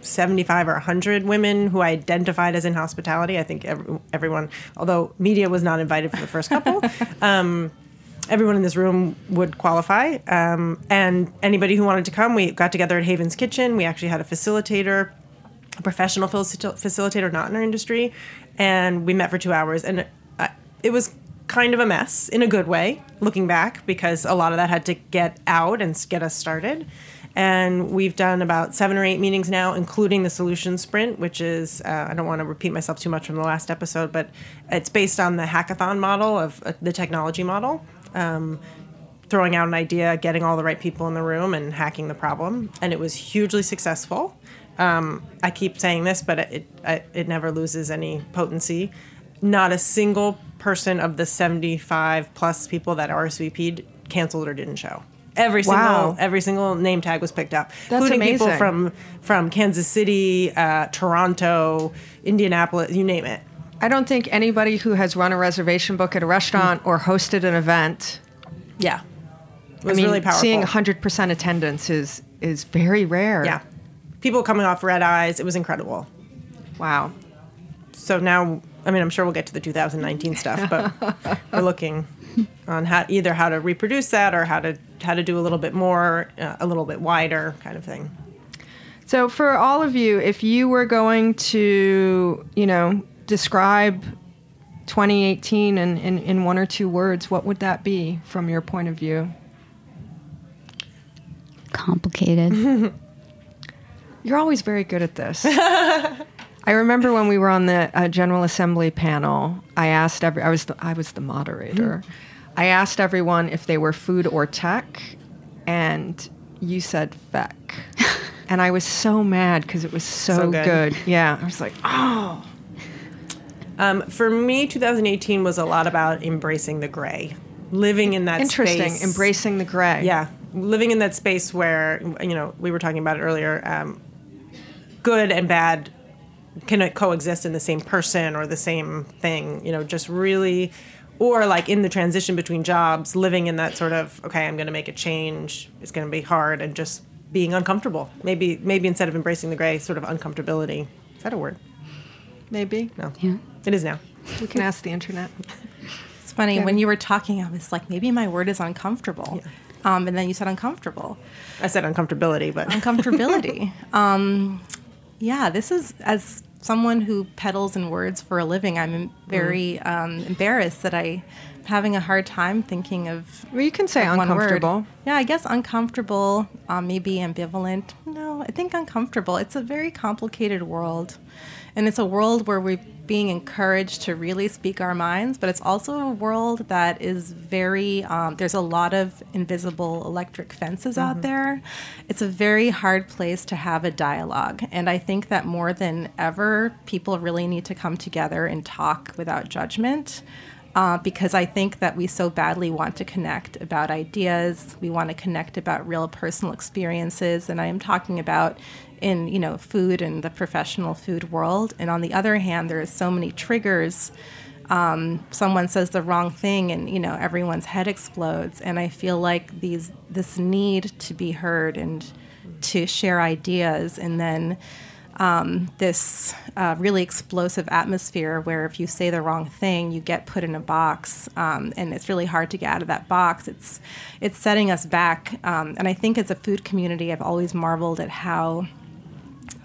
[SPEAKER 7] 75 or 100 women who I identified as in hospitality. I think every, everyone, although media was not invited for the first couple, um, everyone in this room would qualify. Um, and anybody who wanted to come, we got together at Haven's Kitchen. We actually had a facilitator, a professional facil- facilitator, not in our industry, and we met for two hours. And uh, it was kind of a mess in a good way, looking back, because a lot of that had to get out and get us started. And we've done about seven or eight meetings now, including the solution sprint, which is, uh, I don't want to repeat myself too much from the last episode, but it's based on the hackathon model of uh, the technology model. Um, throwing out an idea, getting all the right people in the room, and hacking the problem. And it was hugely successful. Um, I keep saying this, but it, it, it never loses any potency. Not a single person of the 75 plus people that RSVP'd canceled or didn't show. Every single
[SPEAKER 6] Wow.
[SPEAKER 7] every single name tag was picked up,
[SPEAKER 6] That's
[SPEAKER 7] including people from from Kansas City, uh, Toronto, Indianapolis, you name it.
[SPEAKER 6] I don't think anybody who has run a reservation book at a restaurant or hosted an event.
[SPEAKER 7] Yeah, it
[SPEAKER 6] I mean,
[SPEAKER 7] really powerful.
[SPEAKER 6] seeing 100% attendance is is very rare.
[SPEAKER 7] yeah, people coming off red eyes. It was incredible.
[SPEAKER 6] Wow.
[SPEAKER 7] so now i mean i'm sure we'll get to the 2019 stuff but we're looking on how either how to reproduce that or how to how to do a little bit more uh, a little bit wider kind of thing
[SPEAKER 6] So for all of you, if you were going to, you know, describe 2018 in, in, in one or two words, what would that be from your point of view?
[SPEAKER 9] Complicated.
[SPEAKER 6] You're always very good at this. I remember when we were on the uh, General Assembly panel, I asked every I was the, I was the moderator. I asked everyone if they were food or tech, and you said feck. and I was so mad because it was so,
[SPEAKER 7] So good.
[SPEAKER 6] good. Yeah, I was like, oh,
[SPEAKER 7] um, for me 2018 was a lot about embracing the gray living in that space.
[SPEAKER 6] interesting.
[SPEAKER 7] space
[SPEAKER 6] Embracing the gray.
[SPEAKER 7] yeah living in that space where you know we were talking about it earlier um, good and bad can coexist in the same person or the same thing you know just really or like in the transition between jobs living in that sort of okay i'm going to make a change it's going to be hard and just being uncomfortable maybe maybe instead of embracing the gray sort of uncomfortability is that a word
[SPEAKER 6] maybe.
[SPEAKER 7] no
[SPEAKER 9] Yeah.
[SPEAKER 7] It is now
[SPEAKER 6] We can ask the internet.
[SPEAKER 8] It's funny when you were talking, I was like, maybe my word is uncomfortable, um, and then you said uncomfortable,
[SPEAKER 7] i said uncomfortability but
[SPEAKER 8] uncomfortability. um, yeah, this is as someone who peddles in words for a living. I'm very um, embarrassed that I. am Having a hard time thinking of
[SPEAKER 6] Well, you can say
[SPEAKER 8] of one word.
[SPEAKER 6] uncomfortable.
[SPEAKER 8] Yeah, I guess uncomfortable, um, maybe ambivalent. No, I think uncomfortable. It's a very complicated world. And it's a world where we're being encouraged to really speak our minds, but it's also a world that is very, um, there's a lot of invisible electric fences out there. It's a very hard place to have a dialogue. And I think that more than ever, people really need to come together and talk without judgment uh, because I think that we so badly want to connect about ideas. We want to connect about real personal experiences, and I am talking about in you know food and the professional food world. And on the other hand, there are so many triggers. Um, someone says the wrong thing, and you know everyone's head explodes. And I feel like these this need to be heard and to share ideas, and then um, this uh, really explosive atmosphere where if you say the wrong thing, you get put in a box, um, and it's really hard to get out of that box. It's it's setting us back, um, and I think as a food community, I've always marveled at how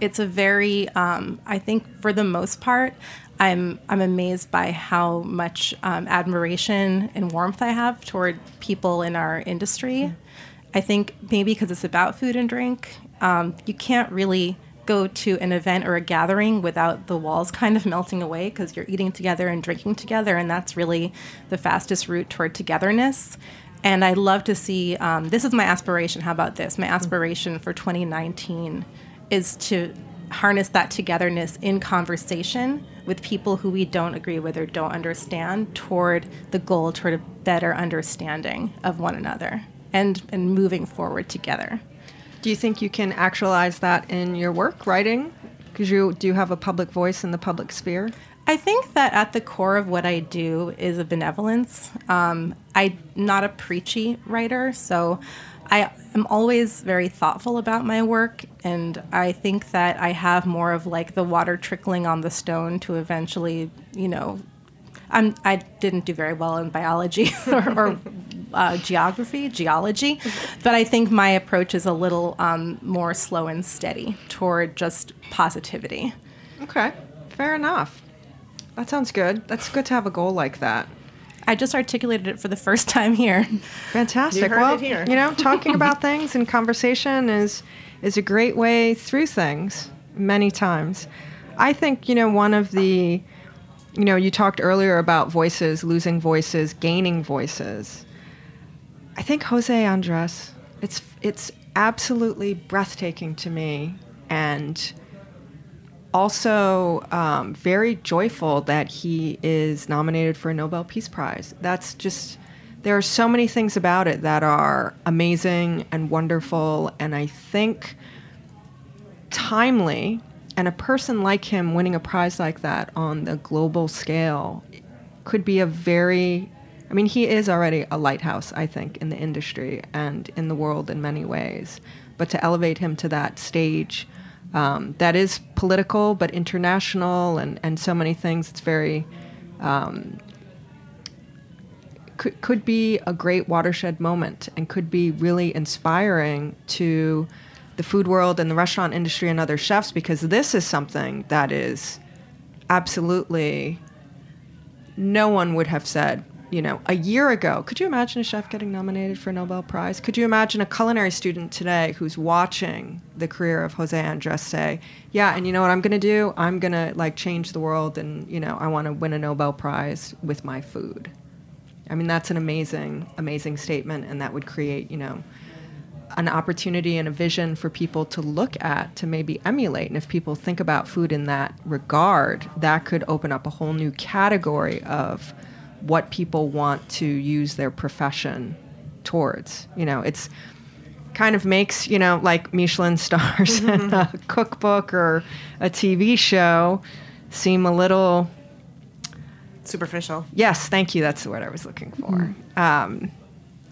[SPEAKER 8] it's a very um, I think for the most part. I'm, I'm amazed by how much um, admiration and warmth I have toward people in our industry. I think maybe because it's about food and drink, um, you can't really go to an event or a gathering without the walls kind of melting away because you're eating together and drinking together, and that's really the fastest route toward togetherness. And I'd love to see um, this is my aspiration. How about this? My aspiration for 2019 is to harness that togetherness in conversation with people who we don't agree with or don't understand toward the goal toward a better understanding of one another and and moving forward together
[SPEAKER 6] Do you think you can actualize that in your work, writing? Because you do have a public voice in the public sphere?
[SPEAKER 8] I think that at the core of what I do is a benevolence. Um, I'm not a preachy writer, so I am always very thoughtful about my work, and I think that I have more of like the water trickling on the stone to eventually, you know, I'm, I didn't do very well in biology or, or uh, geography, geology, but I think my approach is a little um, more slow and steady toward just positivity.
[SPEAKER 6] Okay, fair enough. That sounds good. That's good to have a goal like that.
[SPEAKER 8] I just articulated it for the first time here.
[SPEAKER 6] Fantastic.
[SPEAKER 7] You heard
[SPEAKER 6] well,
[SPEAKER 7] it here.
[SPEAKER 6] you know, talking about things and conversation is is a great way through things many times. I think, you know, one of the you know, you talked earlier about voices, losing voices, gaining voices. I think Jose Andres, it's it's absolutely breathtaking to me and also um, very joyful that he is nominated for a Nobel Peace Prize. That's just, there are so many things about it that are amazing and wonderful, and I think timely. And a person like him winning a prize like that on the global scale could be a very I mean, he is already a lighthouse, I think, in the industry and in the world in many ways. But to elevate him to that stage um, that is political but international and, and so many things, it's very. Um, could, could be a great watershed moment and could be really inspiring to the food world and the restaurant industry and other chefs because this is something that is absolutely no one would have said, you know, a year ago. Could you imagine a chef getting nominated for a Nobel Prize? Could you imagine a culinary student today who's watching the career of Jose Andres say, yeah, and you know what I'm going to do? I'm going to like change the world and, you know, I want to win a Nobel Prize with my food. I mean, that's an amazing, amazing statement, and that would create, you know, an opportunity and a vision for people to look at to maybe emulate. And if people think about food in that regard, that could open up a whole new category of what people want to use their profession towards. You know, it's kind of makes, you know, like Michelin stars in a cookbook or a TV show seem a little
[SPEAKER 7] Superficial.
[SPEAKER 6] Yes, thank you. That's the word I was looking for. Um,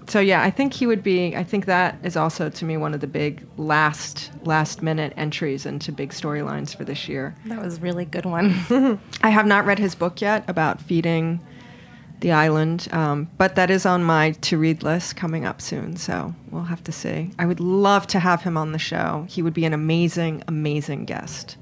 [SPEAKER 6] so yeah, I think he would be. I think that is also to me one of the big last last minute entries into big storylines for this year.
[SPEAKER 8] That was a really good one.
[SPEAKER 6] I have not read his book yet about feeding the island, um, but that is on my to read list coming up soon. So we'll have to see. I would love to have him on the show. He would be an amazing, amazing guest.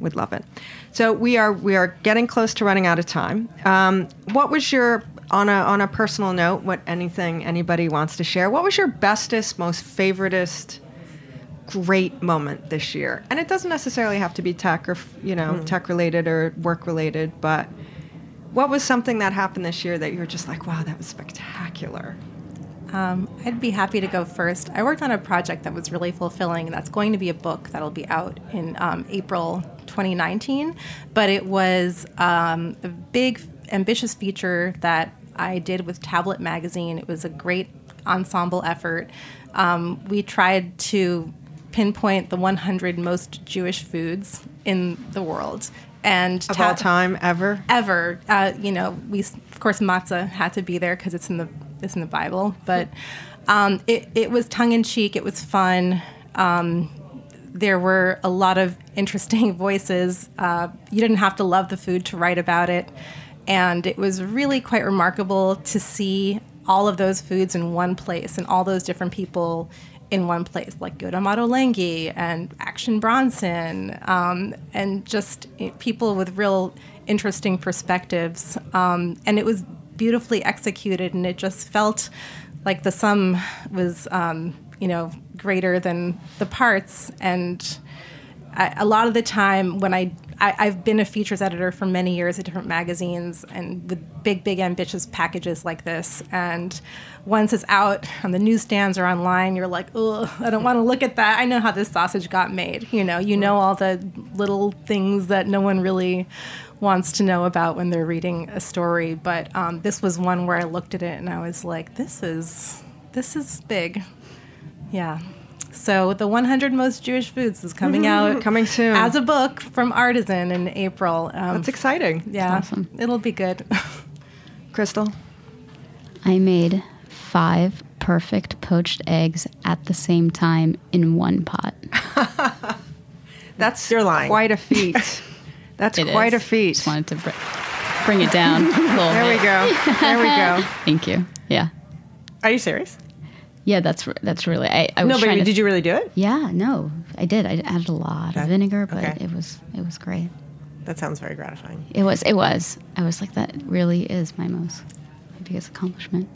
[SPEAKER 6] Would love it. So we are we are getting close to running out of time. Um, what was your on a on a personal note? What anything anybody wants to share? What was your bestest, most favoritist, great moment this year? And it doesn't necessarily have to be tech or you know tech related or work related, but what was something that happened this year that you were just like, wow, that was spectacular?
[SPEAKER 8] Um, I'd be happy to go first. I worked on a project that was really fulfilling. And that's going to be a book that'll be out in um, April 2019. But it was um, a big, ambitious feature that I did with Tablet Magazine. It was a great ensemble effort. Um, we tried to pinpoint the 100 most Jewish foods in the world. And
[SPEAKER 6] Of
[SPEAKER 8] Ta-
[SPEAKER 6] all time, ever?
[SPEAKER 8] ever. Uh, you know, we of course matzah had to be there because it's in the it's in the Bible, but um, it it was tongue in cheek. It was fun. Um, there were a lot of interesting voices. Uh, you didn't have to love the food to write about it, and it was really quite remarkable to see all of those foods in one place and all those different people in one place, like Yotam Ottolenghi and Action Bronson, um, and just eh, people with real interesting perspectives. Um, and it was beautifully executed, and it just felt like the sum was, um, you know, greater than the parts. And I, a lot of the time when I, I I've been a features editor for many years at different magazines and with big big ambitious packages like this. And once it's out on the newsstands or online you're like oh I don't want to look at that. I know how this sausage got made you know? You know all the little things that no one really wants to know about when they're reading a story. But um, this was one where I looked at it and I was like this is this is big. Yeah So the 100 Most Jewish Foods is coming out
[SPEAKER 6] Coming soon.
[SPEAKER 8] as a book from Artisan in April. Um,
[SPEAKER 6] That's exciting.
[SPEAKER 8] yeah,
[SPEAKER 9] awesome.
[SPEAKER 8] it'll be good.
[SPEAKER 6] Krystle.
[SPEAKER 9] I made five perfect poached eggs at the same time in one pot.
[SPEAKER 6] That's
[SPEAKER 7] You're lying.
[SPEAKER 6] quite a feat. That's
[SPEAKER 9] It
[SPEAKER 6] quite
[SPEAKER 9] is.
[SPEAKER 6] a feat.
[SPEAKER 9] Just wanted to br- bring it down a little
[SPEAKER 6] There we go. There we go.
[SPEAKER 9] Thank you. Yeah.
[SPEAKER 7] Are you serious?
[SPEAKER 9] Yeah, that's that's really. I, I was
[SPEAKER 7] No,
[SPEAKER 9] trying
[SPEAKER 7] but did you really do it?
[SPEAKER 9] Yeah, no, I did. I added a lot of vinegar, but
[SPEAKER 7] Okay.
[SPEAKER 9] it was it was great.
[SPEAKER 7] That sounds very gratifying.
[SPEAKER 9] It was it was. I was like, that really is my most my biggest accomplishment.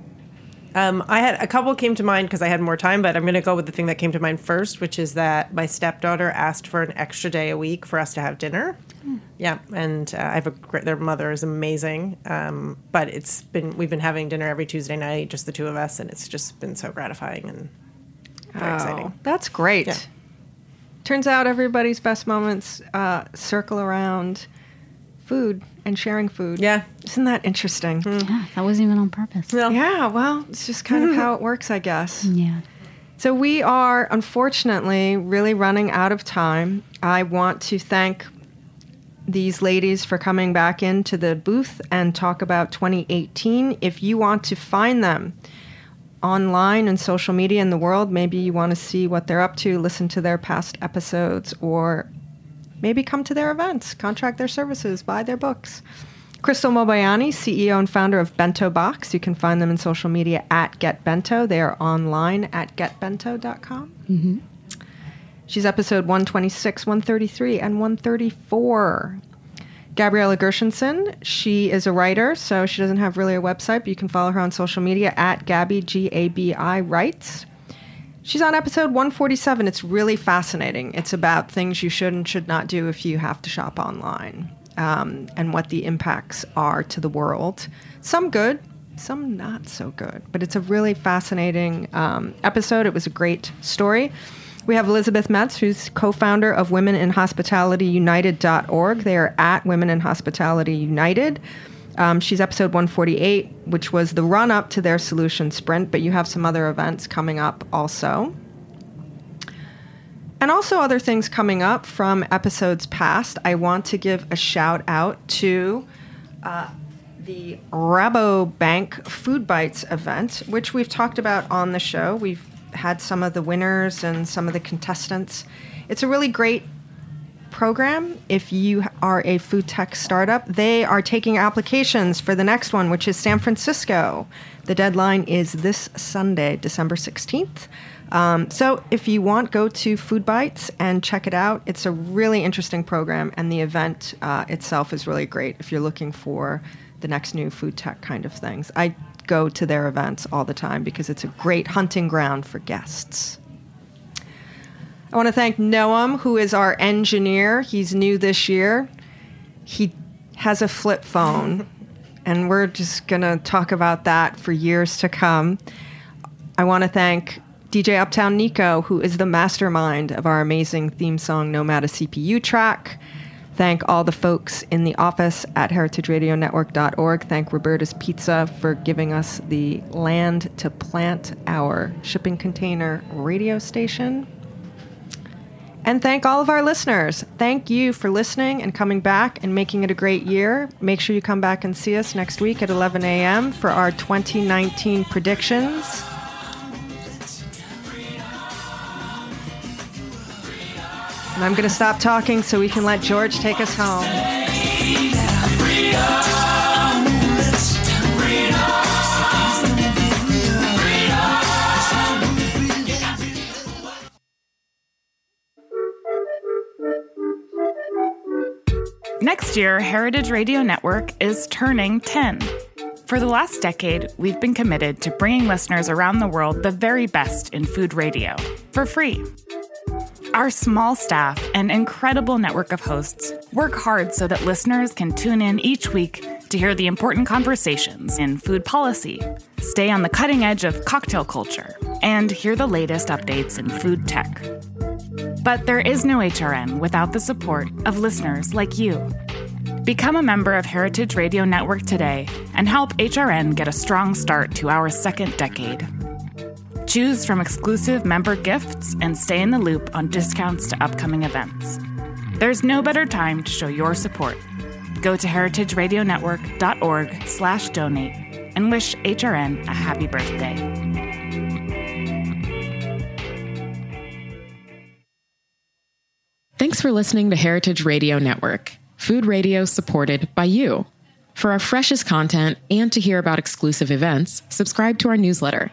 [SPEAKER 7] Um, I had a couple came to mind because I had more time, but I'm going to go with the thing that came to mind first, which is that my stepdaughter asked for an extra day a week for us to have dinner. Yeah, and uh, I have a great. Their mother is amazing, um, but it's been we've been having dinner every Tuesday night, just the two of us, and it's just been so gratifying and very
[SPEAKER 6] Oh,
[SPEAKER 7] exciting.
[SPEAKER 6] That's great.
[SPEAKER 7] Yeah.
[SPEAKER 6] Turns out everybody's best moments uh, circle around food and sharing food.
[SPEAKER 7] Yeah.
[SPEAKER 6] Isn't that interesting?
[SPEAKER 9] Yeah, that wasn't even on purpose.
[SPEAKER 7] No.
[SPEAKER 6] Yeah, well, it's just kind of how it works, I guess.
[SPEAKER 9] Yeah.
[SPEAKER 6] So we are unfortunately really running out of time. I want to thank these ladies for coming back into the booth and talk about 2018. If you want to find them online and social media in the world, maybe you want to see what they're up to, listen to their past episodes, or maybe come to their events, contract their services, buy their books. Krystle Mobayeni, CEO and founder of BentoBox. You can find them in social media at Get Bento. They are online at getbento.com. Mm-hmm. She's episode 126, 133, and 134. Gabriella Gershenson, she is a writer, so she doesn't have really a website, but you can follow her on social media at Gabby, G A B I Writes. She's on episode 147. It's really fascinating. It's about things you should and should not do if you have to shop online um, and what the impacts are to the world. Some good, some not so good. But it's a really fascinating um, episode. It was a great story. We have Elizabeth Meltz, who's co founder of Women in Hospitality United.org. They are at Women in Hospitality United. Um, she's episode 148, which was the run up to their solution sprint, but you have some other events coming up also. And also other things coming up from episodes past. I want to give a shout out to uh, the Rabobank FoodBytes event, which we've talked about on the show. We've had some of the winners and some of the contestants. It's a really great program. If you are a food tech startup, they are taking applications for the next one, which is San Francisco. The deadline is this Sunday, December 16th. Um, so if you want, go to FoodBytes and check it out. It's a really interesting program, and the event uh, itself is really great if you're looking for the next new food tech kind of things. I go to their events all the time because it's a great hunting ground for guests. I want to thank Noam, who is our engineer. He's new this year. He has a flip phone, and we're just going to talk about that for years to come. I want to thank DJ Uptown Nico, who is the mastermind of our amazing theme song, No Matter CPU track. Thank all the folks in the office at heritageradionetwork.org. Thank Roberta's Pizza for giving us the land to plant our shipping container radio station. And thank all of our listeners. Thank you for listening and coming back and making it a great year. Make sure you come back and see us next week at 11 a.m. for our 2019 predictions. And I'm going to stop talking so we can let George take us home.
[SPEAKER 11] Next year, Heritage Radio Network is turning 10. For the last decade, we've been committed to bringing listeners around the world the very best in food radio for free. Our small staff and incredible network of hosts work hard so that listeners can tune in each week to hear the important conversations in food policy, stay on the cutting edge of cocktail culture, and hear the latest updates in food tech. But there is no HRN without the support of listeners like you. Become a member of Heritage Radio Network today and help HRN get a strong start to our second decade. Choose from exclusive member gifts and stay in the loop on discounts to upcoming events. There's no better time to show your support. Go to heritageradionetwork.org slash donate and wish HRN a happy birthday.
[SPEAKER 12] Thanks for listening to Heritage Radio Network, food radio supported by you. For our freshest content and to hear about exclusive events, subscribe to our newsletter.